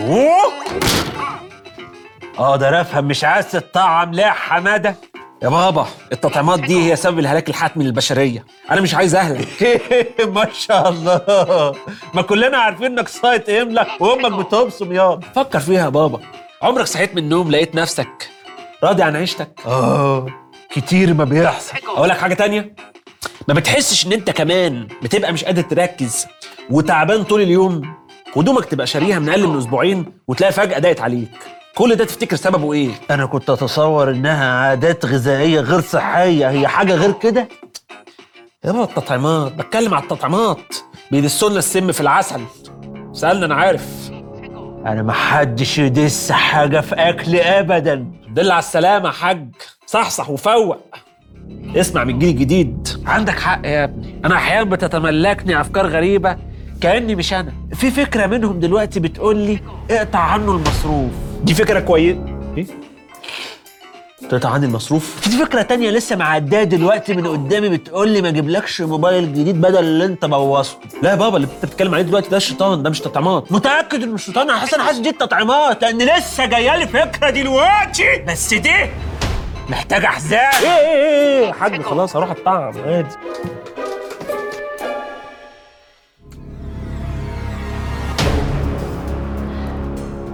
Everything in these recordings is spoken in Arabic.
اوه أقدر افهم مش عايز تطعم لا يا حمادة؟ يا بابا التطعيمات دي هي سبب الهلاك الحتمي للبشرية. أنا مش عايز أهلك. ما شاء الله. ما كلنا عارفين إنك سايت املا وأمك بتبصم ياض فكر فيها يا بابا. عمرك صحيت من النوم لقيت نفسك راضي عن عيشتك؟ آه كتير ما بيحصل. أقول لك حاجة تانية. ما بتحسش إن أنت كمان بتبقى مش قادر تركز وتعبان طول اليوم؟ هدومك تبقى شاريها من أقل من أسبوعين وتلاقي فجأة ضاقت عليك. كل ده تفتكر سببه إيه؟ أنا كنت أتصور إنها عادات غذائية غير صحية. هي حاجة غير كده؟ يا بابا التطعيمات. بتكلم على التطعيمات. بيدسوا لنا السم في العسل. سألنا أنا عارف. أنا ما حدش يدس حاجة في أكل ابدا. دل على السلامة يا حاج. صحصح وفوق. اسمع من الجيل الجديد. عندك حق يا ابني. أنا أحيانا بتتملكني أفكار غريبة كأني مش أنا. في فكرة منهم دلوقتي بتقول لي اقطع عنه المصروف. دي فكرة كويسه إيه؟ تقطع عني المصروف؟ في فكرة تانية لسه معديه دلوقتي من قدامي بتقول لي ما اجيبلكش موبايل جديد بدل اللي انت بوظته. لا يا بابا اللي انت بتتكلم عليه دلوقتي ده الشيطان ده مش تطعيمات. متأكد إنه الشيطان؟ أنا حاسس أنا حاسس دي التطعيمات لأن لسه جاية لي فكرة دلوقتي. بس دي محتاجة حزام إيه إيه إيه يا حاج خلاص هروح اتطعم عادي.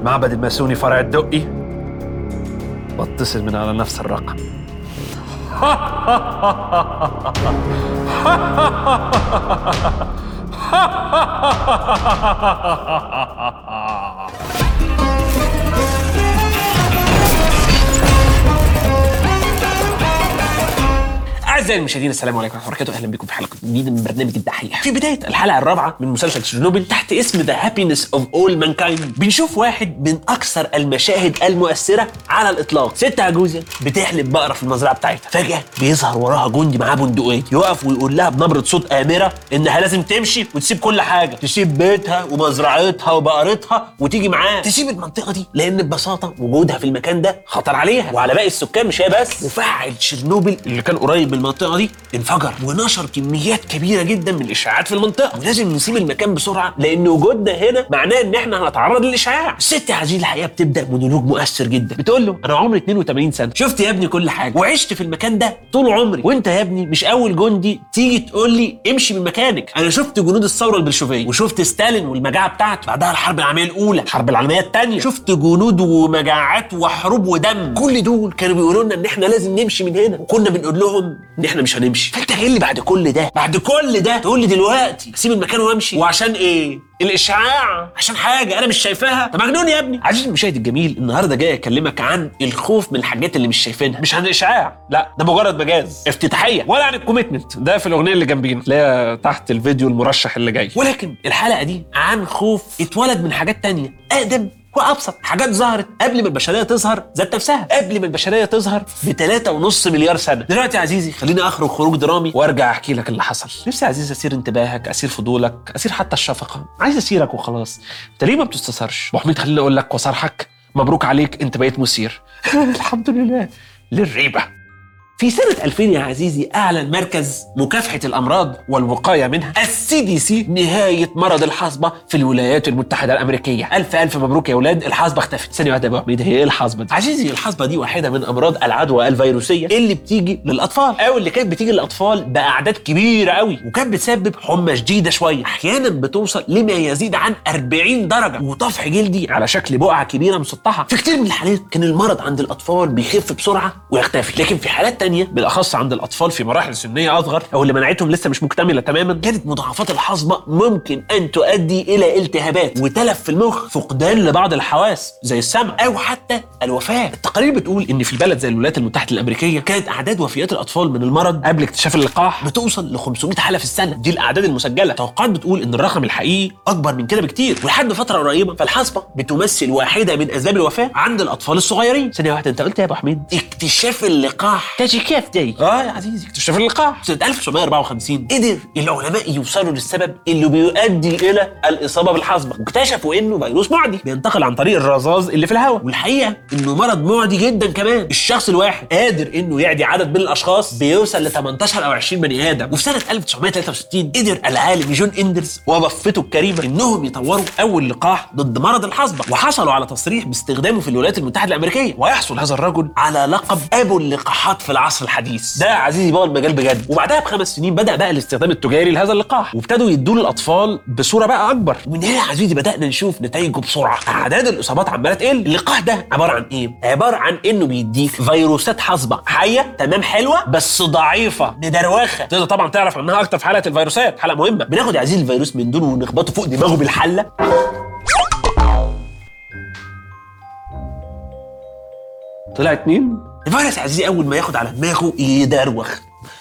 معبد المأسوني فرع الدقي. واتصل من على نفس الرقم. اعزائي المشاهدين؟ السلام عليكم ورحمة الله وبركاته. أهلا بكم في حلقة جديدة من برنامج الدحيح. في بداية الحلقة الرابعة من مسلسل تشيرنوبل تحت اسم The Happiness of All Mankind بنشوف واحد من أكثر المشاهد المؤثرة على الإطلاق. ست عجوزة بتحلب بقره في المزرعة بتاعتها. فجأة بيظهر وراها جندي معاه بندقية. يقف ويقول لها بنبرة صوت آمرة إنها لازم تمشي وتسيب كل حاجة. تسيب بيتها ومزرعتها وبقرتها وتيجي معاه. تسيب المنطقة دي لأن ببساطة وجودها في المكان ده خطر عليها. وعلى باقي السكان مش هي بس. مفاعل تشيرنوبل اللي كان قريب من المنطقة دي انفجر ونشر كميات كبيرة جدا من الاشعاعات في المنطقة. ولازم نسيب المكان بسرعة لأن وجودنا هنا معناه إن إحنا هنتعرض للاشعاع الست يا عزيزي الحقيقة بتبدأ مونولوج مؤثر جدا. بتقول له أنا عمري 82 سنة. شفت يا ابني كل حاجة. وعشت في المكان ده طول عمري. وأنت يا ابني مش أول جندي تيجي تقول لي امشي من مكانك. أنا شفت جنود الثورة البلشوفية. وشفت ستالين والمجاعة بتاعته. بعدها الحرب العالمية الأولى الحرب العالمية الثانية شفت جنود ومجاعات وحروب ودم. كل دول كانوا بيقولوا لنا إن إحنا لازم نمشي من هنا. وكنا بنقول لهم ان إحنا مش هنمشي. فانت جاي لي بعد كل ده بعد كل ده تقول لي دلوقتي اسيب المكان وامشي. وعشان إيه؟ الإشعاع. عشان حاجة أنا مش شايفاها. ده جنون يا ابني. عزيزي المشاهد الجميل النهارده جاي أكلمك عن الخوف من الحاجات اللي مش شايفينها. مش عن الإشعاع. لا ده مجرد مجاز. افتتاحية. ولا عن ال commitment. ده في الأغنية اللي جنبينا اللي تحت الفيديو المرشح اللي جاي. ولكن الحلقة دي عن خوف اتولد من حاجات تانية. اقدم وابسط حاجات ظهرت قبل ما البشرية تظهر ذات نفسها قبل ما البشرية تظهر ب 3.5 مليار سنة. دلوقتي يا عزيزي خليني أخرج خروج درامي وأرجع أحكي لك اللي حصل. نفسي يا عزيزي اثير انتباهك اثير فضولك اثير حتى الشفقة. عايز اثيرك وخلاص. أنت ليه ما بتستثارش ابو حميد خليني أقول لك وأصارحك مبروك عليك أنت بقيت مثير الحمد لله. للريبة. في سنة 2000 يا عزيزي أعلن مركز مكافحة الأمراض والوقاية منها ال CDC نهاية مرض الحصبة في الولايات المتحدة الأمريكية. ألف ألف مبروك يا أولاد الحصبة اختفت. ثانية واحدة يا أبو حميد هي إيه الحصبة دي؟ عزيزي الحصبة دي واحدة من أمراض العدوى الفيروسية اللي بتيجي للأطفال. أو اللي كانت بتيجي للأطفال بأعداد كبيرة قوي وكانت بتسبب حمى شديدة شوية. أحيانا بتوصل لما يزيد عن 40 درجة. وطفح جلدي على شكل بقعة كبيرة مسطحة. في كتير من الحالات كان المرض عند الأطفال بيخف بسرعة ويختفي. لكن في حالات تانية بالأخص عند الأطفال في مراحل سنية أصغر أو اللي مناعتهم لسه مش مكتملة تماما كانت مضاعفات الحصبة ممكن أن تؤدي إلى التهابات وتلف في المخ فقدان لبعض الحواس زي السمع أو حتى الوفاة. التقارير بتقول إن في بلد زي الولايات المتحدة الأمريكية كانت أعداد وفيات الأطفال من المرض قبل اكتشاف اللقاح بتوصل ل 500 حالة في السنة. دي الأعداد المسجلة. توقعات بتقول إن الرقم الحقيقي أكبر من كده بكتير. ولحد فترة قريبة فالحصبة بتمثل واحدة من أسباب الوفاة عند الأطفال الصغيرين. ثانية واحدة أنت قلت يا أبو حميد اكتشاف اللقاح. اعتكاف داي آه يا عزيزي. اكتشف اللقاح. سنة 1954 قدر العلماء يوصلوا للسبب اللي بيؤدي إلى الإصابة بالحصبة واكتشفوا إنه فيروس معدي بينتقل عن طريق الرذاذ اللي في الهواء. والحقيقة إنه مرض معدي جدا كمان. الشخص الواحد قادر إنه يعدي عدد من الأشخاص بيوصل ل 18 أو 20 بني آدم. وفي سنة 1963 قدر العالم جون إندرز وضفته الكريمة إنهم يطوروا أول لقاح ضد مرض الحصبة وحصلوا على تصريح باستخدامه في الولايات المتحدة الأمريكية. ويحصل هذا الرجل على لقب أبو اللقاحات في العصر الحديث. ده يا عزيزي بقى المجال بجد. وبعدها بخمس سنين بدأ بقى الاستخدام التجاري لهذا اللقاح. وابتدوا يدوه للأطفال بصورة بقى أكبر. ومن هنا يا عزيزي بدأنا نشوف نتائجه بسرعة. أعداد الأصابات عمالة تقل. اللقاح ده عبارة عن إيه؟ عبارة عن إنه بيديك فيروسات حصبة حية تمام حلوة بس ضعيفة مدروخة تقدر طبعا تعرف عنها أكتر في حلقه الفيروسات. حلقه مهمة. بناخد يا عزيزي الفيروس من دول ونخبطه فوق دماغه بالحلة. طلع اتنين؟ الفيروس عزيزي أول ما ياخد على دماغه يدروخ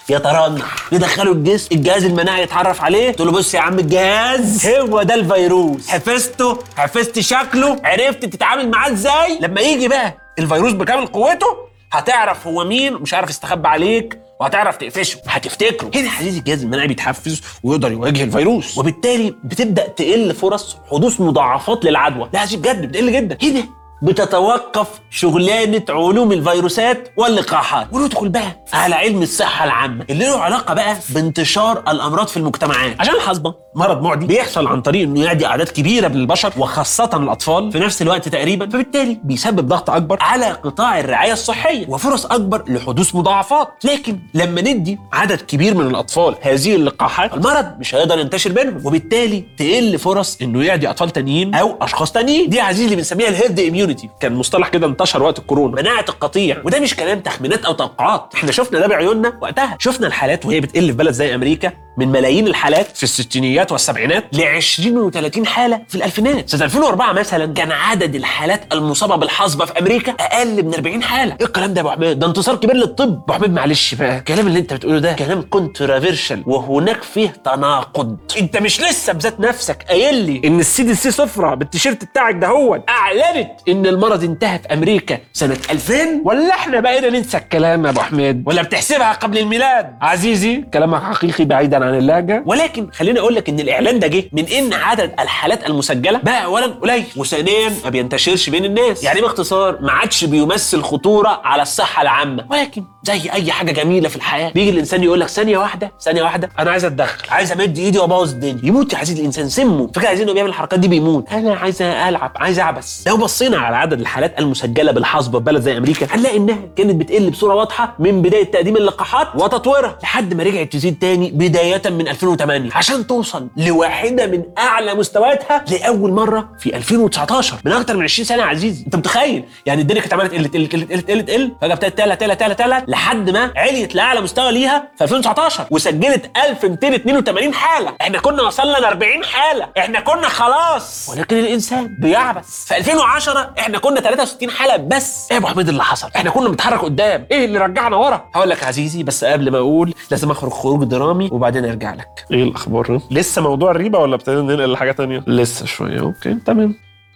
يترنح يدخله الجسم الجهاز المناعي يتعرف عليه تقول له بص يا عم الجهاز هو ده الفيروس. حفظته حفظت شكله عرفت تتعامل معاه إزاي؟ لما يجي بقى الفيروس بكامل قوته هتعرف هو مين ومش عارف يستخبى عليك وهتعرف تقفشه هتفتكره. هنا عزيزي الجهاز المناعي بيتحفز ويقدر يواجه الفيروس. وبالتالي بتبدأ تقل فرص حدوث مضاعفات للعدوى. لا عزيز بجد بتقل جدا. هنا بتتوقف شغلانة علوم الفيروسات واللقاحات. وندخل بقى. على علم الصحة العامة. اللي له علاقة بقى بانتشار الأمراض في المجتمعات. عشان الحصبه مرض معدي بيحصل عن طريق إنه يعدي أعداد كبيرة من البشر وخاصة الأطفال. في نفس الوقت تقريبا. فبالتالي بيسبب ضغط أكبر على قطاع الرعاية الصحية. وفرص أكبر لحدوث مضاعفات. لكن لما ندي عدد كبير من الأطفال هذه اللقاحات المرض مش هيقدر ينتشر بينهم. وبالتالي تقل فرص إنه يعدي أطفال تانيين أو أشخاص تانيين. دي عزيزي اللي بنسميها ال herd immunity كان مصطلح كده انتشر وقت الكورونا. مناعة القطيع. وده مش كلام تخمينات أو توقعات. إحنا شفنا ده بعيوننا وقتها. شفنا الحالات وهي بتقل في بلد زي أمريكا من ملايين الحالات في الستينيات والسبعينات ل 20 و30 حالة في الألفينات. سنة 2004 مثلا كان عدد الحالات المصابة بالحصبة في أمريكا أقل من 40 حالة. إيه الكلام ده يا أبو حميد؟ ده انتصار كبير للطب. أبو حميد معلش بقى الكلام اللي أنت بتقوله ده كلام controversial وهناك فيه تناقض. أنت مش لسه بذات نفسك قايل لي إن ال CDC صفرة بالتيشيرت بتاعك ده هو أعلنت المرض انتهى في أمريكا سنة 2000 ولا إحنا بقينا ننسى الكلام يا أبو حميد. ولا بتحسبها قبل الميلاد. عزيزي كلامك حقيقي بعيدا عن اللهجه ولكن خليني أقول لك إن الإعلان ده جه من إن عدد الحالات المسجلة بقى اولا قليل. وثانيا ما بينتشرش بين الناس. يعني باختصار ما عادش بيمثل خطورة على الصحة العامة. ولكن زي أي حاجة جميلة في الحياة بيجي الإنسان يقول لك ثانية واحدة ثانية واحدة أنا عايز أتدخل. عايز أمد إيدي وأبوظ الدنيا. يموت يا عزيزي الإنسان سمه. فكرة عايزين إنه بيعمل الحركات دي بيموت. أنا عايز ألعب عايز اعبس لو بصينا على عدد الحالات المسجلة بالحصبه في بلد زي أمريكا هنلاقي إنها كانت بتقل بصورة واضحة من بداية تقديم اللقاحات وتطويرها لحد ما رجعت تزيد تاني بداية من 2008 عشان توصل لواحدة من أعلى مستوياتها لأول مرة في 2019 من أكتر من 20 سنة يا عزيزي. أنت متخيل؟ يعني الدنيا كانت عمالة تقل تقل تقل تقل تقل تقل فجأة ابتدت تعلى تعلى تعلى تعلى لحد ما عليت لأعلى مستوى ليها في 2019 وسجلت 1282 حالة. إحنا كنا وصلنا ل 40 حالة. إحنا كنا خلاص. ولكن الإنسان بيعبث. في 2010 إحنا كنا 63 حاله بس. إيه يا ابو حميد اللي حصل؟ إحنا كنا بنتحرك قدام. إيه اللي رجعنا ورا؟ هقول لك عزيزي بس قبل ما أقول لازم اخرج خروج درامي وبعدين ارجع لك. إيه الأخبار؟ لسه موضوع الريبة ولا ابتدينا ننقل لحاجة تانية؟ لسه شوية أوكي تمام.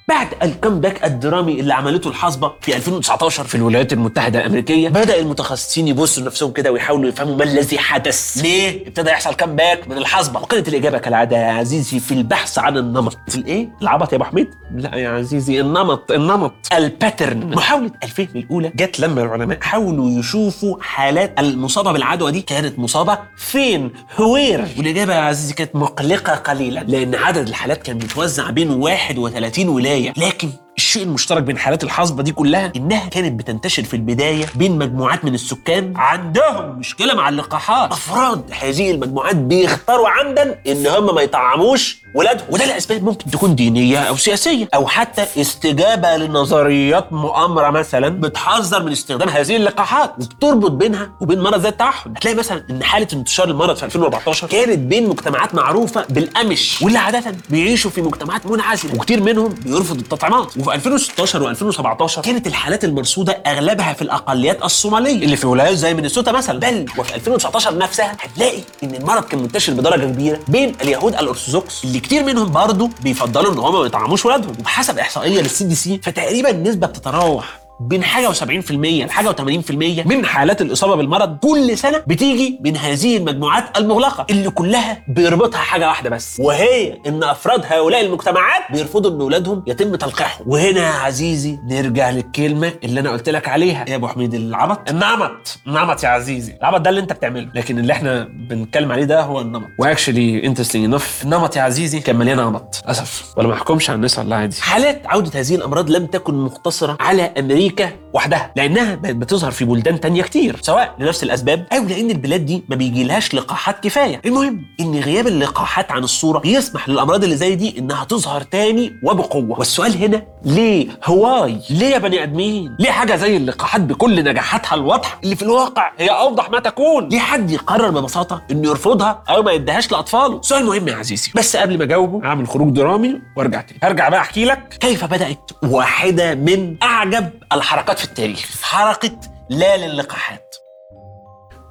بعد ال comeback الدرامي اللي عملته الحصبه في 2019 في الولايات المتحدة الأمريكية. بدأ المتخصصين يبصوا لنفسهم كده ويحاولوا يفهموا ما الذي حدث. ليه؟ ابتدى يحصل comeback من الحصبه وكانت الإجابة كالعادة يا عزيزي في البحث عن النمط. في الإيه؟ العبط يا أبو حميد؟ لا يا عزيزي النمط النمط. ال pattern. محاولة الفهم الأولى جت لما العلماء حاولوا يشوفوا حالات المصابة بالعدوى دي. كانت مصابة فين؟ where. والإجابة يا عزيزي كانت مقلقة قليلا لأن عدد الحالات كان متوزع بين 31 ولاية. لكن الشيء المشترك بين حالات الحصبة دي كلها إنها كانت بتنتشر في البداية بين مجموعات من السكان عندهم مشكلة مع اللقاحات. أفراد هذه المجموعات بيختاروا عمدا إن هم ما يطعموش ولادهم. وده لأسباب ممكن تكون دينية أو سياسية أو حتى استجابة لنظريات مؤامرة مثلا بتحذر من استخدام هذه اللقاحات وبتربط بينها وبين مرض زي التوحد هتلاقي مثلا إن حالة انتشار المرض في 2014 كانت بين مجتمعات معروفة بالأمش واللي عادة بيعيشوا في مجتمعات منعزلة وكتير منهم بيرفض التطعيمات. وفي 2016 و2017 كانت الحالات المرصودة أغلبها في الأقليات الصومالية. اللي في ولايات زي مينيسوتا مثلا. بل وفي 2019 نفسها هتلاقي إن المرض كان منتشر بدرجة كبيرة بين اليهود الأرثوذكس اللي كتير منهم برضه بيفضلوا إن هم ما يطعموش ولادهم. وبحسب إحصائية لل CDC فتقريبا النسبة بتتراوح. بين حاجة و70% لحاجه و80% من حالات الإصابة بالمرض كل سنة بتيجي من هذه المجموعات المغلقة اللي كلها بيربطها حاجة واحدة بس وهي إن أفراد هؤلاء المجتمعات بيرفضوا إن أولادهم يتم تلقيحهم. وهنا يا عزيزي نرجع للكلمة اللي أنا قلت لك عليها يا أبو حميد العبط. النمط النمط يا عزيزي. العبط ده اللي أنت بتعمله. لكن اللي إحنا بنتكلم عليه ده هو النمط. و actually interesting enough النمط يا عزيزي كان مليان عبط للأسف. ولا ما أحكمش على الناس والله عادي. حالات عودة هذه الأمراض لم تكن مقتصرة على أمريكا وحدها لأنها بقت بتظهر في بلدان تانية كتير سواء لنفس الأسباب أو لأن البلاد دي ما بيجيلهاش لقاحات كفاية. المهم إن غياب اللقاحات عن الصورة بيسمح للأمراض اللي زي دي إنها تظهر تاني وبقوة. والسؤال هنا ليه هواي؟ ليه يا بني آدمين؟ ليه حاجة زي اللقاحات بكل نجاحاتها الواضحة اللي في الواقع هي أوضح ما تكون؟ ليه حد يقرر ببساطة إنه يرفضها أو ما يديهاش لأطفاله؟ سؤال مهم يا عزيزي. بس قبل ما أجاوبه اعمل خروج درامي وأرجع تاني. هرجع بقى أحكي لك كيف بدأت واحدة من أعجب الحركات في التاريخ حركة لا للقاحات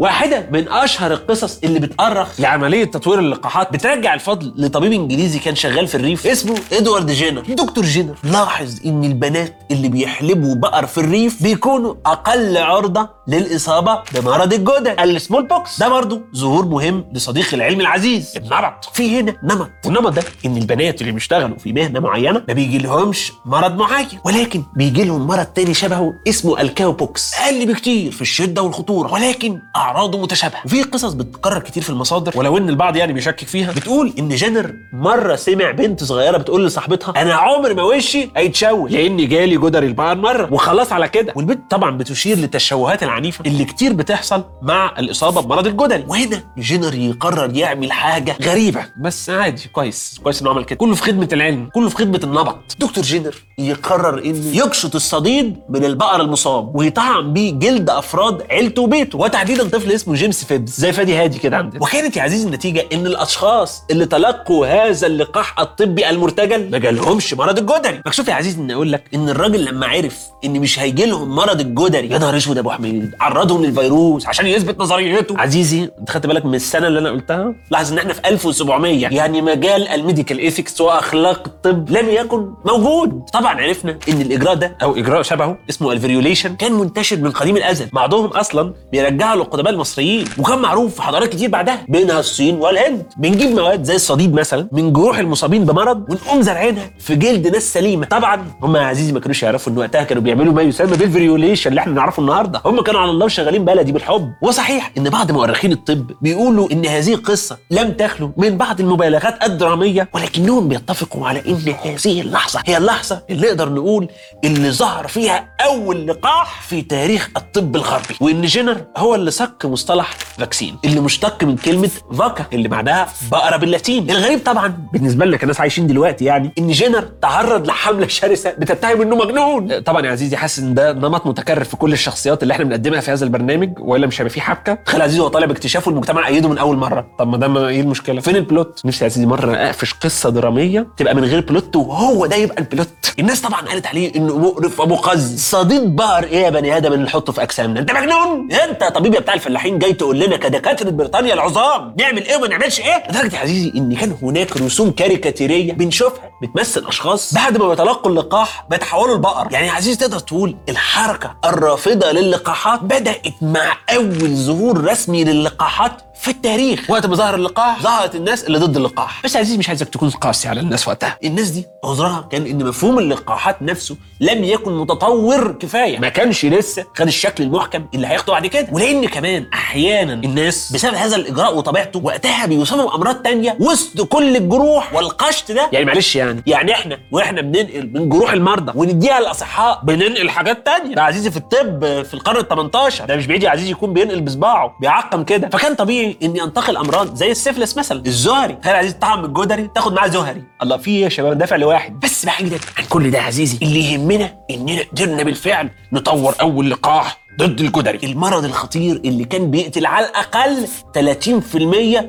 واحدة من أشهر القصص اللي بتأرخ لعمليه تطوير اللقاحات بترجع الفضل لطبيب إنجليزي كان شغال في الريف اسمه إدوارد جينر. دكتور جينر لاحظ إن البنات اللي بيحلبوا بقر في الريف بيكونوا أقل عرضة للإصابة بمرض الجدع السمول بوكس. ده برضه ظهور مهم لصديق العلم العزيز النمط في هنا نمط. والنمط ده إن البنات اللي بيشتغلوا في مهنة معينة ما بيجي لهمش مرض معين ولكن بيجي لهم مرض تاني شبهه اسمه ال cow pox. أقل بكتير في الشدة والخطورة ولكن اعراضه متشابهة. وفي قصص بتتكرر كتير في المصادر. ولو إن البعض يعني بيشكك فيها. بتقول إن جينر مرة سمع بنت صغيرة بتقول لصاحبتها أنا عمر ما وشي هيتشوه. لأني جالي جدري البقر مرة. وخلاص على كده. والبنت طبعا بتشير للتشوهات العنيفة اللي كتير بتحصل مع الإصابة بمرض الجدري. وهنا جينر يقرر يعمل حاجة غريبة. بس عادي كويس. كويس إنه عمل كده. كله في خدمة العلم. كله في خدمة النمط دكتور جينر يقرر انه يقشط الصديد من البقر المصاب ويطعم بيه جلد أفراد عيلته وبيته. وتحديدا طفل اسمه جيمس فيبز زي فادي هادي كده. عندنا وكانت يا عزيزي النتيجة إن الأشخاص اللي تلقوا هذا اللقاح الطبي المرتجل ما جالهمش مرض الجدري. مكشوف يا عزيزي إني أقول لك إن الراجل لما عرف إن مش هيجي لهم مرض الجدري يا نهار أسود يا أبو حميد عرضهم للفيروس عشان يثبت نظريته. عزيزي أنت خدت بالك من السنة اللي أنا قلتها؟ لاحظ إن إحنا في 1700 يعني مجال ال medical ethics وأخلاق الطب لم يكن موجود. طبعا عرفنا إن الإجراء ده أو إجراء شبهه اسمه ال variolation كان منتشر من قديم الأزل. بعضهم أصلا بيرجعوا للقدماء المصريين وكان معروف في حضارات كتير بعدها بينها الصين والهند. بنجيب مواد زي الصديد مثلا من جروح المصابين بمرض ونقوم زارعينها في جلد ناس سليمة. طبعا هم يا عزيزي ما كانوش يعرفوا إن وقتها كانوا بيعملوا ما يسمى بال variolation اللي إحنا نعرفه النهارده. هم كانوا على الله شغالين بلدي بالحب. وصحيح إن بعض مؤرخين الطب بيقولوا إن هذه القصة لم تخلو من بعض المبالغات الدرامية ولكنهم بيتفقوا على إن هذه اللحظة هي اللحظة اللي نقدر نقول اللي ظهر فيها أول لقاح في تاريخ الطب الغربي. وإن جينر هو اللي سك مصطلح vaccine اللي مشتق من كلمة vacca اللي معناها بقرة باللاتين. الغريب طبعا بالنسبة لنا كناس عايشين دلوقتي يعني إن جينر تعرض لحملة شرسة بتتهم إنه مجنون. طبعا يا عزيزي حاسس إن ده نمط متكرر في كل الشخصيات اللي إحنا بنقدمها في هذا البرنامج وإلا مش هيبقى فيه حبكة. خالد عزيز هو طالب اكتشافه المجتمع أيده من أول مرة. طب ما ده إيه المشكلة؟ فين ال plot؟ نفسي يا عزيزي مرة أقفش قصة درامية تبقى من غير plot وهو ده يبقى ال plot. الناس طبعا قالت عليه إنه مقرف ومقزز صديد بقر إيه يا بني آدم اللي نحطه في أجسامنا. أنت مجنون! أنت طبيب يا بتاع الفلاحين جاي تقول لنا كدكاترة بريطانيا العظام نعمل إيه وما نعملش إيه؟ لدرجة يا عزيزي إن كان هناك رسوم كاريكاتيرية بنشوفها. بتمثل أشخاص. بعد ما بيتلقوا اللقاح بيتحولوا لبقر. يعني يا عزيزي تقدر تقول الحركة الرافضة للقاحات بدأت مع أول ظهور رسمي للقاحات في التاريخ. وقت ما ظهر اللقاح ظهرت الناس اللي ضد اللقاح. بس يا عزيزي مش عايزك تكون قاسي على الناس وقتها. الناس دي عذرها كان إن مفهوم اللقاحات نفسه لم يكن متطور كفاية. ما كانش لسه خد الشكل المحكم اللي هياخده بعد كده. ولأن كمان أحيانا الناس بسبب هذا الإجراء وطبيعته وقتها بيصابوا بامراض تانية وسط كل الجروح والقشط ده. يعني معلش يعني يعني إحنا وإحنا بننقل من جروح المرضى ونديها للأصحاء بننقل حاجات تانية. ده عزيزي في الطب في القرن ال 18 ده مش بعيد يا عزيزي يكون بينقل بصباعه بيعقم كده. فكان طبيعي إن ينتقل أمراض زي السفلس مثلا الزهري. تخيل عزيزي طعم الجدري تاخد معاه زهري. الله في إيه يا شباب؟ دافع لواحد. بس بعيدا عن كل ده يا عزيزي اللي يهمنا اننا قدرنا بالفعل نطور أول لقاح ضد الجدري. المرض الخطير اللي كان بيقتل على الأقل 30%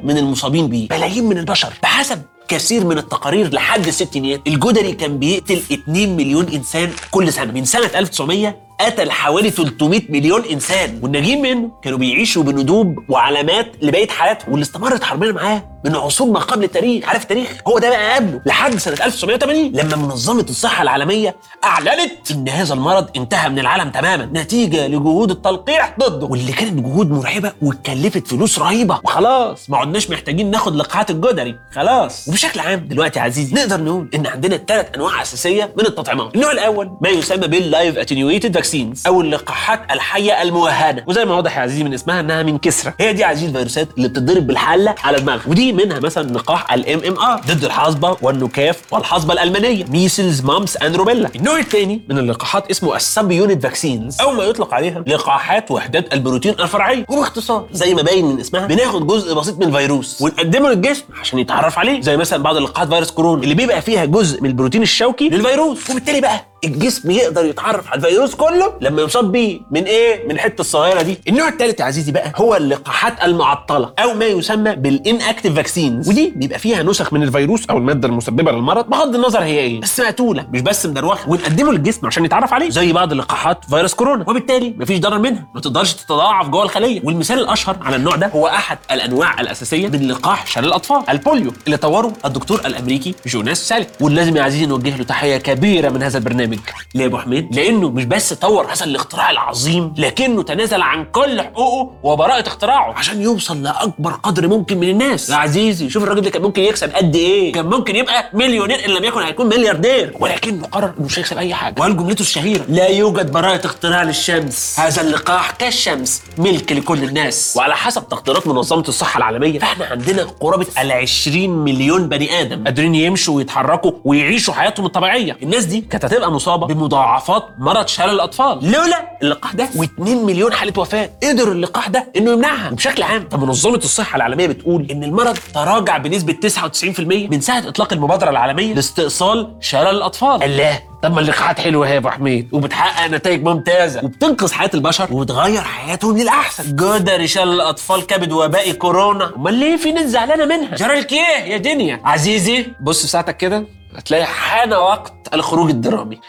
من المصابين بيه. ملايين من البشر. بحسب كثير من التقارير لحد الستينيات الجدري كان بيقتل 2 مليون إنسان كل سنة. من سنة 1900 قتل حوالي 300 مليون إنسان. والناجين منه كانوا بيعيشوا بندوب وعلامات لبقية حياتهم. واللي استمرت حربنا معاه من عصور ما قبل التاريخ عارف التاريخ هو ده بقى قبله لحد سنة 1980 لما منظمة الصحة العالمية أعلنت إن هذا المرض انتهى من العالم تماما نتيجة لجهود التلقيح ضده. واللي كانت جهود مرعبة واتكلفت فلوس رهيبة. وخلاص ما عدناش محتاجين ناخد لقاحات الجدري. خلاص. وبشكل عام دلوقتي عزيزي نقدر نقول إن عندنا ثلاث أنواع أساسية من التطعيمات النوع الأول ما يسمى بال live attenuated vaccines أو اللقاحات الحية الموهنة. وزي ما واضح يا عزيزي من اسمها إنها من كسرى هي دي عزيزي الفيروسات اللي بتضرب بالحلة على دماغ ودي منها مثلا لقاح ال MMR ضد الحصبه والنكاف والحصبه الألمانية measles, mumps and rubella النوع الثاني من اللقاحات اسمه ال subunit vaccines أو ما يطلق عليها لقاحات وحدات البروتين الفرعيه وباختصار زي ما باين من اسمها بناخد جزء بسيط من الفيروس ونقدمه للجسم عشان يتعرف عليه زي مثلا بعض لقاحات فيروس كورونا اللي بيبقى فيها جزء من البروتين الشوكي للفيروس. وبالتالي بقى الجسم يقدر يتعرف على الفيروس كله لما يصاب بيه. من إيه؟ من الحتة الصغيرة دي. النوع الثالث يا عزيزي بقى هو اللقاحات المعطلة أو ما يسمى بال inactive vaccines ودي بيبقى فيها نسخ من الفيروس أو المادة المسببة للمرض. بغض النظر هي إيه. بس مقتولة. مش بس مدروخة. ونقدمه للجسم عشان يتعرف عليه. زي بعض اللقاحات فيروس كورونا. وبالتالي مفيش ضرر منها. ما تقدرش تتضاعف جوه الخلية. والمثال الأشهر على النوع ده هو أحد الأنواع الأساسية من لقاح شلل الأطفال. البوليو اللي طوره الدكتور الأمريكي جوناس سالك. واللازم يا عزيزي نوجه له تحية كبيرة من هذا البرنامج. ليه يا أبو حميد؟ لأنه مش بس طور هذا الاختراع العظيم لكنه تنازل عن كل حقوقه وبراءة اختراعه. عشان يوصل لأكبر قدر ممكن من الناس. يا عزيزي شوف الراجل ده كان ممكن يكسب قد إيه؟ كان ممكن يبقى مليونير إن لم يكن هيكون ملياردير. ولكنه قرر إنه مش هيكسب أي حاجة. وقال جملته الشهيرة لا يوجد براءة اختراع للشمس. هذا اللقاح كالشمس ملك لكل الناس. وعلى حسب تقديرات منظمة الصحة العالمية فإحنا عندنا قرابة ال 20 مليون بني آدم قادرين يمشوا ويتحركوا ويعيشوا حياتهم الطبيعية. الناس دي كانت هتبقى مصابة بمضاعفات مرض شلل الأطفال. لولا اللقاح ده و2 مليون حالة وفاة قدر اللقاح ده إنه يمنعها وبشكل عام. فمنظمة الصحة العالمية بتقول إن المرض تراجع بنسبة 99% من ساعة إطلاق المبادرة العالمية لاستئصال شلل الأطفال. الله. طب ما اللقاحات حلوة يا أبو حميد. وبتحقق نتائج ممتازة. وبتنقذ حياة البشر. وبتغير حياتهم للاحسن جدر شلل الأطفال كبد وباء كورونا. أمال ليه في ناس زعلانة منها؟ جرالك إيه يا دنيا. عزيزي بص في ساعتك كده. هتلاقي حان وقت الخروج الدرامي.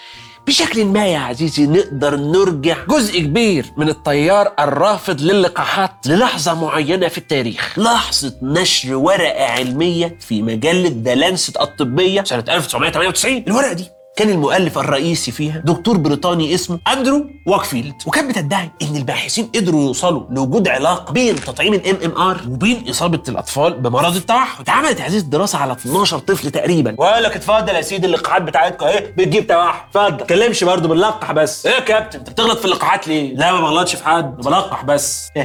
بشكل ما يا عزيزي نقدر نرجع جزء كبير من التيار الرافض للقاحات للحظة معينة في التاريخ. لحظة نشر ورقة علمية في مجلة The Lancet الطبية سنة 1998 الورقة دي كان المؤلف الرئيسي فيها دكتور بريطاني اسمه أندرو واكفيلد وكانت بتدعي إن الباحثين قدروا يوصلوا لوجود علاقة بين تطعيم ال MMR وبين إصابة الأطفال بمرض التوحد. اتعملت هذه الدراسة على 12 طفل تقريبا. وقال لك اتفضل يا سيدي اللقاحات بتاعتكم اهي بتجيب توحد. اتفضل. ما برضه بنلقح بس. إيه يا كابتن؟ أنت بتغلط في اللقاحات ليه؟ لا ما بغلطش في حد بيلقح بس.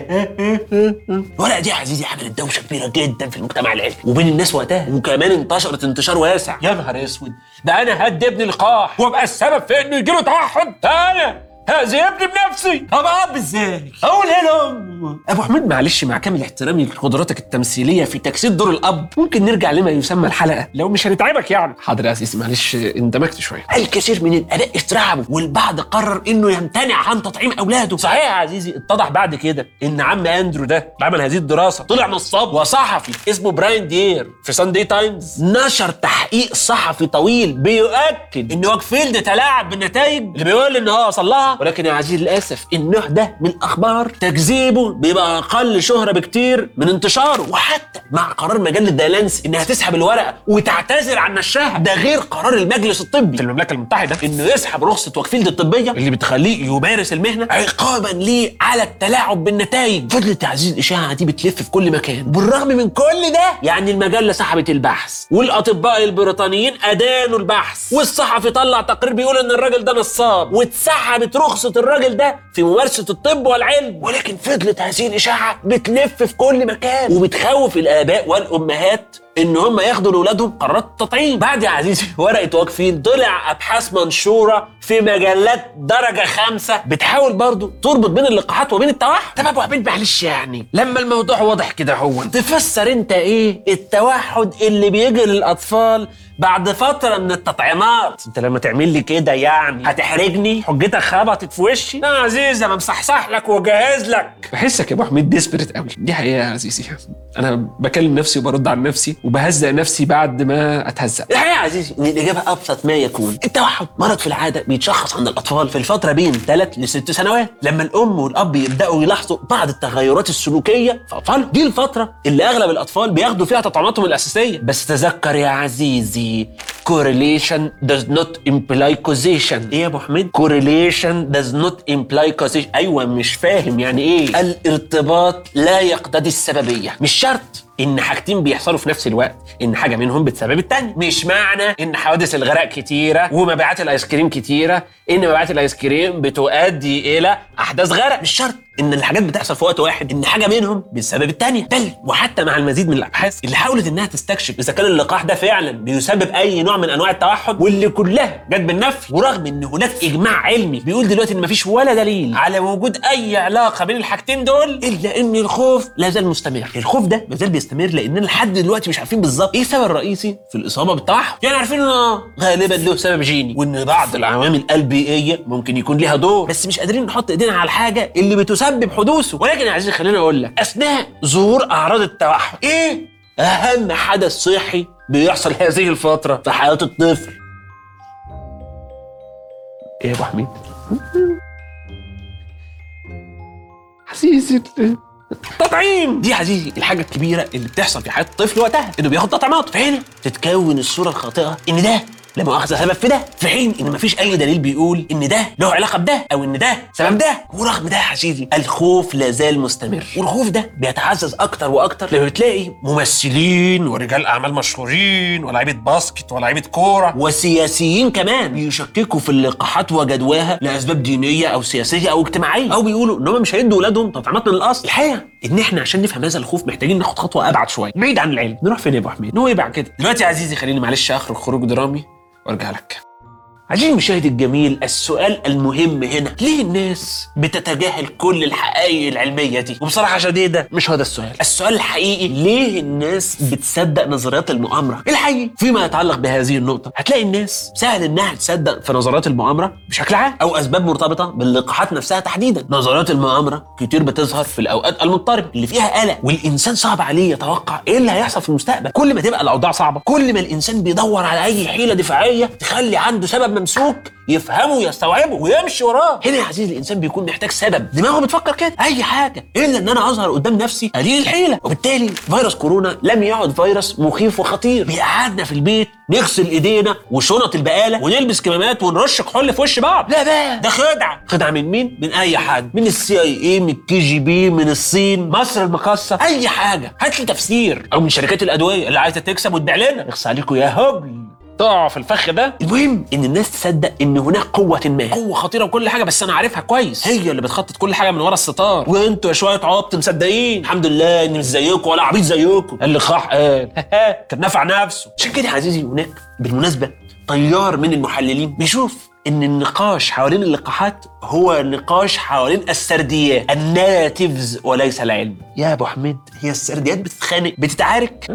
الورقه دي يا عزيزي عملت دوشه كبيرة جدا في المجتمع العلمي. وبين الناس وقتها وكمان انتشرت انتشار واسع. يا نهار أسود. ده أنا هدي ابني لقاح وأبقى السبب في إنه يجيله توحد أنا هأذي ابني بنفسي. طب اب إزاي أقول إيه لامه أبو حميد معلش مع كامل احترامي لقدراتك التمثيلية في تجسيد دور الأب ممكن نرجع لما يسمى الحلقة. لو مش هنتعبك يعني. حاضر يا أساسي معلش اندمجت شوية. الكثير من الاباء استرعبوا والبعض قرر إنه يمتنع عن تطعيم أولاده. صحيح يا عزيزي اتضح بعد كده إن عم أندرو ده عمل هذه الدراسة. طلع نصاب وصحفي اسمه براين دير في ساندي تايمز نشر تحقيق صحفي طويل بيؤكد إن واكفيلد تلاعب بالنتائج اللي بيقول إن هو وصل لها ولكن يا عزيزي للأسف النوع ده من الأخبار تكذيبه بيبقى أقل شهرة بكتير من انتشاره. وحتى مع قرار مجلة دايلانس إنها تسحب الورقة وتعتذر عن نشرها ده غير قرار المجلس الطبي. في المملكة المتحدة. إنه يسحب رخصة وكفيلد الطبية اللي بتخليه يمارس المهنة عقابا ليه على التلاعب بالنتائج. فضلت يا عزيزي الإشاعة دي بتلف في كل مكان. بالرغم من كل ده يعني المجلة سحبت البحث والأطباء البريطانيين أدانوا البحث والصحفي طلع تقرير بيقول إن الراجل ده نصاب واتسحبت رخصه الراجل ده في ممارسة الطب والعلم. ولكن فضلت هذه الإشاعة بتلف في كل مكان. وبتخوف الآباء والأمهات. إن هم ياخدوا لاولادهم قرارات التطعيم بعد يا عزيزي ورقة واقفين. طلع أبحاث منشورة في مجلات درجة خمسة بتحاول برضو تربط بين اللقاحات وبين التوحد. طب أبو عبيد معلش يعني لما الموضوع واضح كده هو تفسر أنت إيه التوحد اللي بيجي للأطفال بعد فترة من التطعيمات؟ أنت لما تعمل لي كده يعني هتحرجني؟ حجتك خبطت في وشي؟ لا يا عزيزي أنا مصحصح لك وجهز لك. بحسك يا أبو حميد ديسبريت قوي دي حقيقة يا عزيزي. أنا بكلم نفسي وبرد عن نفسي وبهزق نفسي بعد ما أتهزق. الحقيقة يا عزيزي إن الإجابة أبسط ما يكون. التوحد. مرض في العادة بيتشخص عند الأطفال في الفترة بين 3 لست سنوات. لما الأم والأب يبدأوا يلاحظوا بعض التغيرات السلوكية في اطفالهم دي الفترة اللي أغلب الأطفال بياخدوا فيها تطعيماتهم الأساسية. بس تذكر يا عزيزي correlation does not imply causation. إيه يا أبو حميد؟ correlation does not imply causation. أيوه مش فاهم يعني إيه. الارتباط لا يقتضي السببية. مش شرط. إن حاجتين بيحصلوا في نفس الوقت إن حاجة منهم بتسبب التانية. مش معنى إن حوادث الغرق كتيرة ومبيعات الآيس كريم كتيرة إن مبيعات الآيس كريم بتؤدي إلى أحداث غرق. مش شرط إن الحاجات بتحصل في وقت واحد إن حاجة منهم بسبب التانية. بل وحتى مع المزيد من الأبحاث اللي حاولت إنها تستكشف إذا كان اللقاح ده فعلا بيسبب أي نوع من أنواع التوحد واللي كلها جت بالنفي ورغم إن هناك إجماع علمي بيقول دلوقتي إن مفيش ولا دليل على وجود أي علاقة بين الحاجتين دول إلا إن الخوف لا زال مستمر. الخوف ده ما زال بيستمر لاننا لحد دلوقتي مش عارفين بالظبط إيه السبب الرئيسي في الاصابة بالتوحد يعني عارفين انه غالبا له سبب جيني. وإن بعض العوامل البيئية ممكن يكون ليها دور. بس مش قادرين نحط إيدينا على الحاجة اللي بتسبب حدوثه. ولكن يا عزيزي خليني أقول لك أثناء ظهور أعراض التوحد إيه أهم حدث صحي بيحصل هذه الفترة في حياة الطفل؟ إيه يا أبو حميد؟ عزيزي تطعيم. دي عزيزي الحاجة الكبيرة اللي بتحصل في حياة الطفل وقتها انه بياخد تطعيمات فهنا تتكون الصورة الخاطئة إن ده لا مؤاخذة سبب في ده في حين إن مفيش أي دليل بيقول إن ده له علاقة بده أو إن ده سبب ده. ورغم ده يا عزيزي الخوف لا زال مستمر. والخوف ده بيتعزز أكتر وأكتر لما بتلاقي ممثلين ورجال أعمال مشهورين ولاعيبة باسكت ولاعيبة كورة وسياسيين كمان بيشككوا في اللقاحات وجدواها لأسباب دينية أو سياسية أو اجتماعية. أو بيقولوا إن هم مش هيدوا اولادهم تطعيمات من الاصل الحقيقة إن إحنا عشان نفهم هذا الخوف محتاجين ناخد خطوة أبعد شوية بعيد عن العلم نروح فين يا ابو حميد نويبع كده. دلوقتي يا عزيزي خليني معلش آخرج خروج درامي. وارجع لك عزيزي المشاهد الجميل السؤال المهم هنا. ليه الناس بتتجاهل كل الحقائق العلمية دي؟ وبصراحة شديدة مش هو ده السؤال. السؤال الحقيقي ليه الناس بتصدق نظريات المؤامرة؟ الحقيقي فيما يتعلق بهذه النقطة هتلاقي الناس سهل إنها تصدق في نظريات المؤامرة بشكل عام أو أسباب مرتبطة باللقاحات نفسها تحديدا. نظريات المؤامرة كتير بتظهر في الأوقات المضطربة اللي فيها قلق والإنسان صعب عليه يتوقع إيه اللي هيحصل في المستقبل. كل ما تبقى الأوضاع صعبة كل ما الإنسان بيدور على أي حيلة دفاعية تخلي عنده سبب ممسوك يفهمه ويستوعبه ويمشي وراه. هنا يا عزيزي الإنسان بيكون محتاج سبب. دماغه بتفكر كده. أي حاجة. إلا إن أنا أظهر قدام نفسي قليل الحيلة. وبالتالي فيروس كورونا لم يعد فيروس مخيف وخطير. بيقعدنا في البيت نغسل إيدينا وشنط البقالة ونلبس كمامات ونرش كحول في وش بعض. لا بقى. ده خدعة. خدعة من مين؟ من أي حد. من ال CIA من ال KGB من الصين مصر المقاصه أي حاجة. هات لي تفسير. أو من شركات الأدوية اللي عايزة تكسب وتبيع لنا. اخس عليكم يا هبل. تقع في الفخ ده. المهم إن الناس تصدق إن هناك قوة ما. قوة خطيرة وكل حاجة بس أنا عارفها كويس. هي اللي بتخطط كل حاجة من ورا الستار. وأنتوا يا شوية عبط مصدقين. الحمد لله اني مش زيكم ولا عبيط زيكم. اللقاح قال. كان نفع نفسه. عشان كده يا عزيزي هناك بالمناسبة طيار من المحللين بيشوف إن النقاش حوالين اللقاحات هو نقاش حوالين السرديات. الناتيفز وليس العلم. يا أبو حميد هي السرديات بتتخانق بتتعارك.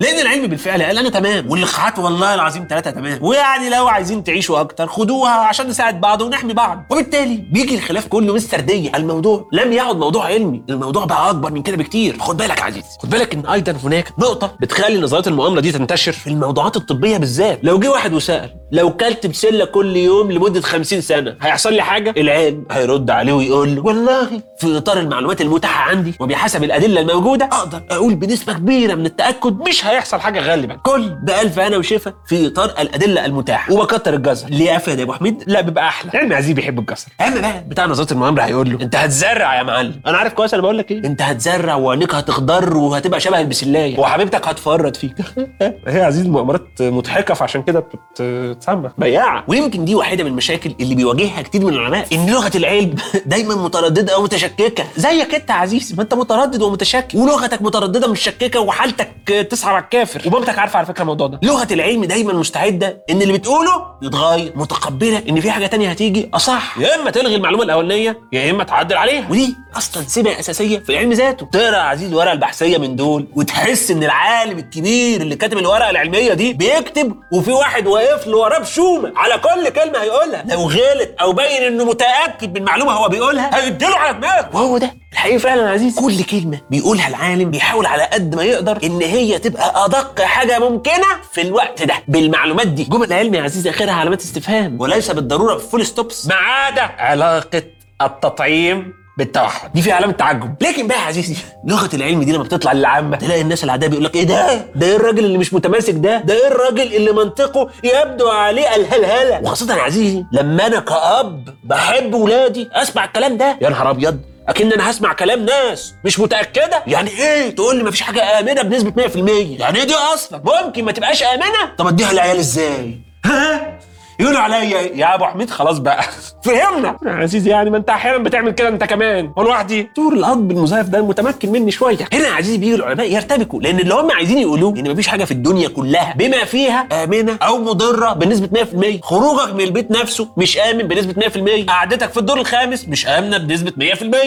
لأن العلم بالفعل قال أنا تمام. واللقاحات والله العظيم ثلاثة تمام. ويعني لو عايزين تعيشوا أكتر خدوها عشان نساعد بعض ونحمي بعض. وبالتالي بيجي الخلاف كله من السرديه الموضوع. لم يعد موضوع علمي الموضوع بقى أكبر من كده بكتير. خد بالك يا عزيزي خد بالك إن أيضا هناك نقطة بتخلي نظريات المؤامرة دي تنتشر في الموضوعات الطبية بالذات. لو جه واحد وسأل لو كلت بسلة كل يوم لمدة 50 سنة هيحصل لي حاجة؟ العلم هيرد عليه ويقول له والله في إطار المعلومات المتاحة عندي وبحسب الأدلة الموجودة أقدر أقول بنسبة كبيرة من التأكد مش هيحصل حاجة غالبا. كل بألف أنا وشفا في إطار الأدلة المتاحة. وبكتر الجزر. ليه أفيد يا أبو حميد؟ لا بيبقى أحلى. علم عزيز بيحب الجزر. اما بقى. بتاع نظريه المؤامرة هيقول له أنت هتزرع يا معلم. أنا عارف كويس أنا بقول لك إيه؟ أنت هتزرع وعينيك هتخضر وهتبقى شبه البسلاية. وحبيبتك هتفرط فيك هي عزيز المؤامرات مضحكة فعشان كده بتتسمى. بياعه ويمكن دي واحدة من المشاكل اللي بيواجهها كتير من العلماء إن لغة العلم دايما مترددة أو متشككة. زيك أنت يا عزيزي ما أنت متردد ومتشكك. ولغتك مترددة ومشككه وحالتك تسعى على الكافر ومامتك عارفة على فكرة الموضوع ده. لغة العلم دايما مستعدة إن اللي بتقوله يتغير متقبلة إن في حاجة تانية هتيجي أصح. يا إما تلغي المعلومة الأولانية يا إما تعدل عليها. ودي أصلا سمه أساسية في العلم ذاته. تقرأ عزيز الورقه البحثية من دول وتحس إن العالم الكبير اللي كاتب الورقة العلمية دي بيكتب وفي واحد واقف له وراه بشومة. على كل كلمة هيقولها. لو غلط أو باين إنه متأكد من معلومه هو بيقولها هيديله على دماغه. وهو ده الحقيقة فعلا يا عزيزي كل كلمة بيقولها العالم بيحاول على قد ما يقدر إن هي تبقى أدق حاجة ممكنة في الوقت ده. بالمعلومات دي جمل العلم يا عزيزي أخرها علامات استفهام وليس بالضرورة full stops ما عدا علاقة التطعيم بالتوحد. دي فيها علامة تعجب. لكن بقى يا عزيزي لغة العلم دي لما بتطلع للعامة تلاقي الناس العادية بيقول لك إيه ده؟ ده إيه الراجل اللي مش متماسك ده؟ ده إيه الراجل اللي منطقه يبدو عليه الهلهلة؟ وخاصة يا عزيزي لما أنا كأب بحب ولادي أسمع الكلام ده. يا نهار أبيض! أكن أنا هسمع كلام ناس مش متأكدة. يعني إيه؟ تقول لي مفيش حاجة آمنة بنسبة 100% يعني إيه دي أصلا؟ ممكن ما تبقاش آمنة؟ طب أديها العيال إزاي؟ ها؟ يقولوا عليا يا أبو حميد خلاص بقى. فهمنا. يا عزيزي يعني ما انت أحيانا بتعمل كده انت كمان. هو لوحدي؟ دور الاب المزيف ده متمكن مني شوية. هنا يا عزيزي بيجي العلماء يرتبكوا لأن اللي هم عايزين يقولوه إن مفيش حاجة في الدنيا كلها بما فيها آمنة أو مضرة بنسبة 100% خروجك من البيت نفسه مش آمن بنسبة 100% قعدتك في الدور الخامس مش آمنة بنسبة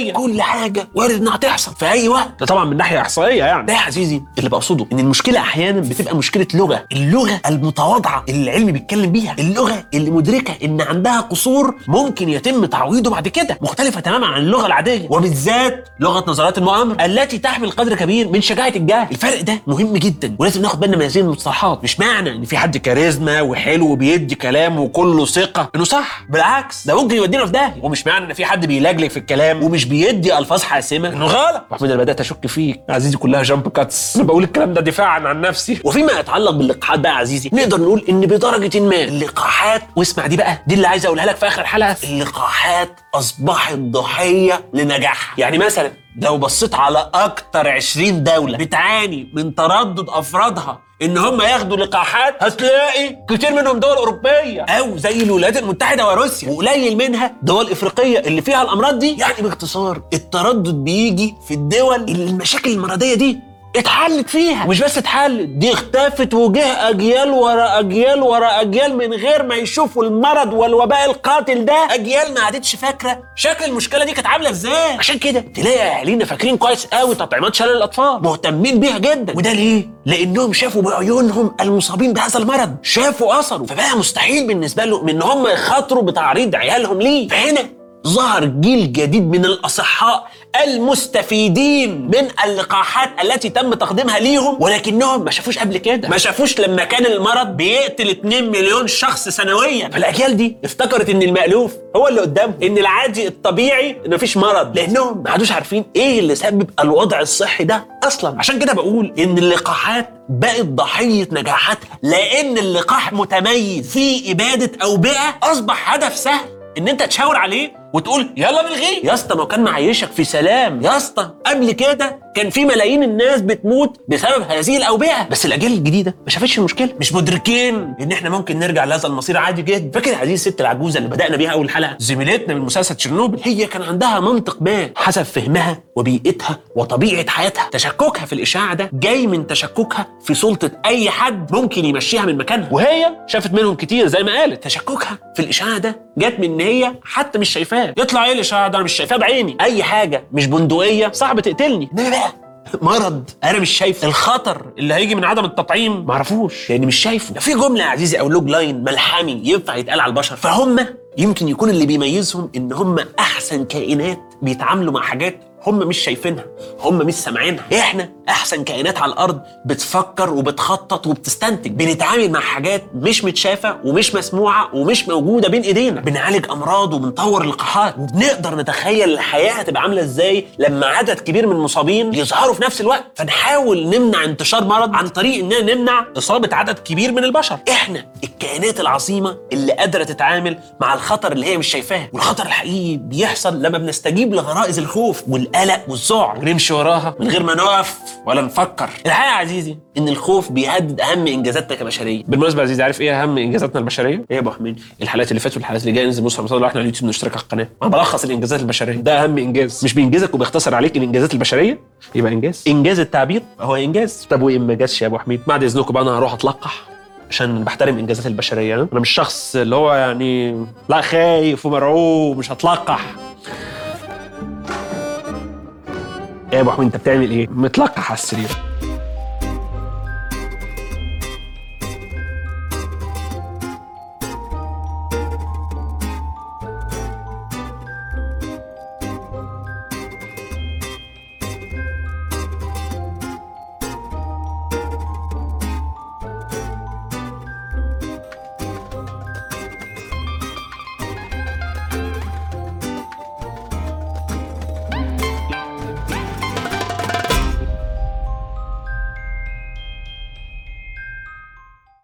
100% كل حاجة وارد إنها تحصل في أي وقت. ده طبعا من ناحية إحصائية يعني. ده يا عزيزي اللي بقصده إن المشكلة أحيانا بتبقى مشكلة لغة. اللغة المتواضعة اللي العلم بيتكلم بيها. اللغة اللي مدركة إن عندها قصور ممكن يتم تعويضه بعد كده مختلفة تماما عن اللغة العادية. وبالذات لغة نظريات المؤامرة التي تحمل قدر كبير من شجاعة الجهل. الفرق ده مهم جدا ولازم ناخد بالنا من هذه المصطلحات. مش معنى إن في حد كاريزما وحلو وبيدي كلام وكله ثقة. إنه صح. بالعكس ده ممكن يودينا في داهية. ومش معنى إن في حد بيلجلج في الكلام ومش بيدي ألفاظ حاسمة. إنه غلط. محمود أنا بدأت أشك فيك. عزيزي كلها jump cuts أنا بقول الكلام ده دفاعا عن نفسي. وفيما يتعلق باللقاحات بقى عزيزي نقدر نقول إن بدرجة ما اللقاحات واسمع دي بقى دي اللي عايز أقولها لك في آخر حلقة. اللقاحات أصبحت ضحية لنجاحها. يعني مثلا لو بصيت على أكتر 20 دولة بتعاني من تردد أفرادها إن هم ياخدوا لقاحات هتلاقي كتير منهم دول أوروبية. أو زي الولايات المتحدة وروسيا. وقليل منها دول إفريقية اللي فيها الأمراض دي. يعني باختصار التردد بيجي في الدول اللي المشاكل المرضية دي. اتحلت فيها. مش بس اتحلت دي اختفت وجه أجيال ورا أجيال ورا أجيال من غير ما يشوفوا المرض والوباء القاتل ده. أجيال ما عادتش فاكرة شكل المشكلة دي كانت عاملة إزاي. عشان كده تلاقي أهالينا فاكرين كويس قوي تطعيمات شلل الأطفال. مهتمين بيها جدا. وده ليه؟ لأنهم شافوا بعيونهم المصابين بهذا المرض. شافوا أثره. فبقى مستحيل بالنسبة لهم إن هم يخاطروا بتعريض عيالهم ليه. فهنا ظهر جيل جديد من الأصحاء. المستفيدين من اللقاحات التي تم تقديمها ليهم ولكنهم ما شافوش قبل كده. ما شافوش لما كان المرض بيقتل 2 مليون شخص سنويا. فالأجيال دي افتكرت إن المألوف هو اللي قدامهم إن العادي الطبيعي إن مفيش مرض. لأنهم ما عادوش عارفين إيه اللي سبب الوضع الصحي ده أصلا. عشان كده بقول إن اللقاحات بقت ضحية نجاحاتها لأن اللقاح متميز في إبادة أوبئة. أصبح هدف سهل إن أنت تشاور عليه وتقول يلا نلغيه. يا اسطى ما كان معيشك في سلام. يا اسطى قبل كده كان في ملايين الناس بتموت بسبب هذه الأوبئة. بس الأجيال الجديدة ما شافتش المشكلة. مش مدركين إن إحنا ممكن نرجع لهذا المصير عادي جدا. فاكر هذه الست العجوزة اللي بدأنا بيها أول حلقة؟ زميلتنا من مسلسل تشيرنوبل. هي كان عندها منطق ما. حسب فهمها وبيئتها وطبيعة حياتها. تشككها في الإشاعة ده جاي من تشككها في سلطة أي حد ممكن يمشيها من مكانها. وهي شافت منهم كتير زي ما قالت. تشككها في الإشاعة ده جت من إن هي حتى مش شايفاه يطلع إيه الاشاعه ده أنا مش شايفاه بعيني أي حاجة مش بندقية صعب تقتلني. انما بقى مرض. أنا مش شايف الخطر اللي هيجي من عدم التطعيم معرفوش. لأني مش شايفه. لو في جملة يا عزيزي أو logline ملحمي ينفع يتقال على البشر. فهم يمكن يكون اللي بيميزهم إن هم أحسن كائنات بيتعاملوا مع حاجات هم مش شايفينها هم مش سامعينها. إحنا؟ أحسن كائنات على الأرض بتفكر وبتخطط وبتستنتج. بنتعامل مع حاجات مش متشافة ومش مسموعة ومش موجودة بين إيدينا. بنعالج أمراض وبنطور لقاحات. وبنقدر نتخيل الحياة هتبقى عاملة إزاي لما عدد كبير من المصابين يظهروا في نفس الوقت. فنحاول نمنع انتشار مرض عن طريق إننا نمنع إصابة عدد كبير من البشر. إحنا الكائنات العظيمة اللي قادرة تتعامل مع الخطر اللي هي مش شايفاه والخطر الحقيقي بيحصل لما بنستجيب لغرائز الخوف والقلق والذعر ونمشي وراها. من غير ما نقف ولا نفكر. الحقيقة يا عزيزي إن الخوف بيهدد أهم إنجازاتنا كبشرية. بالمناسبة يا عزيزي عارف إيه أهم إنجازاتنا البشرية؟ إيه يا أبو حميد؟ الحلقات اللي فاتت والحلقات اللي جاية ننزل نبص على إحنا على اليوتيوب نشترك على القناة. أنا بلخص الإنجازات البشرية. ده أهم إنجاز. مش بينجزك وبيختصر عليك الإنجازات البشرية؟ يبقى إنجاز. إنجاز التعبير هو إنجاز. طب وإيه ما جاش يا أبو حميد؟ بعد إذنكم بقى أنا هروح أتلقح عشان بحترم إنجازات البشرية؟ أنا مش شخص اللي هو يعني لا خايف ومرعوب مش هتلقح. يا ابو حميد انت بتعمل إيه. متلقح على السرير.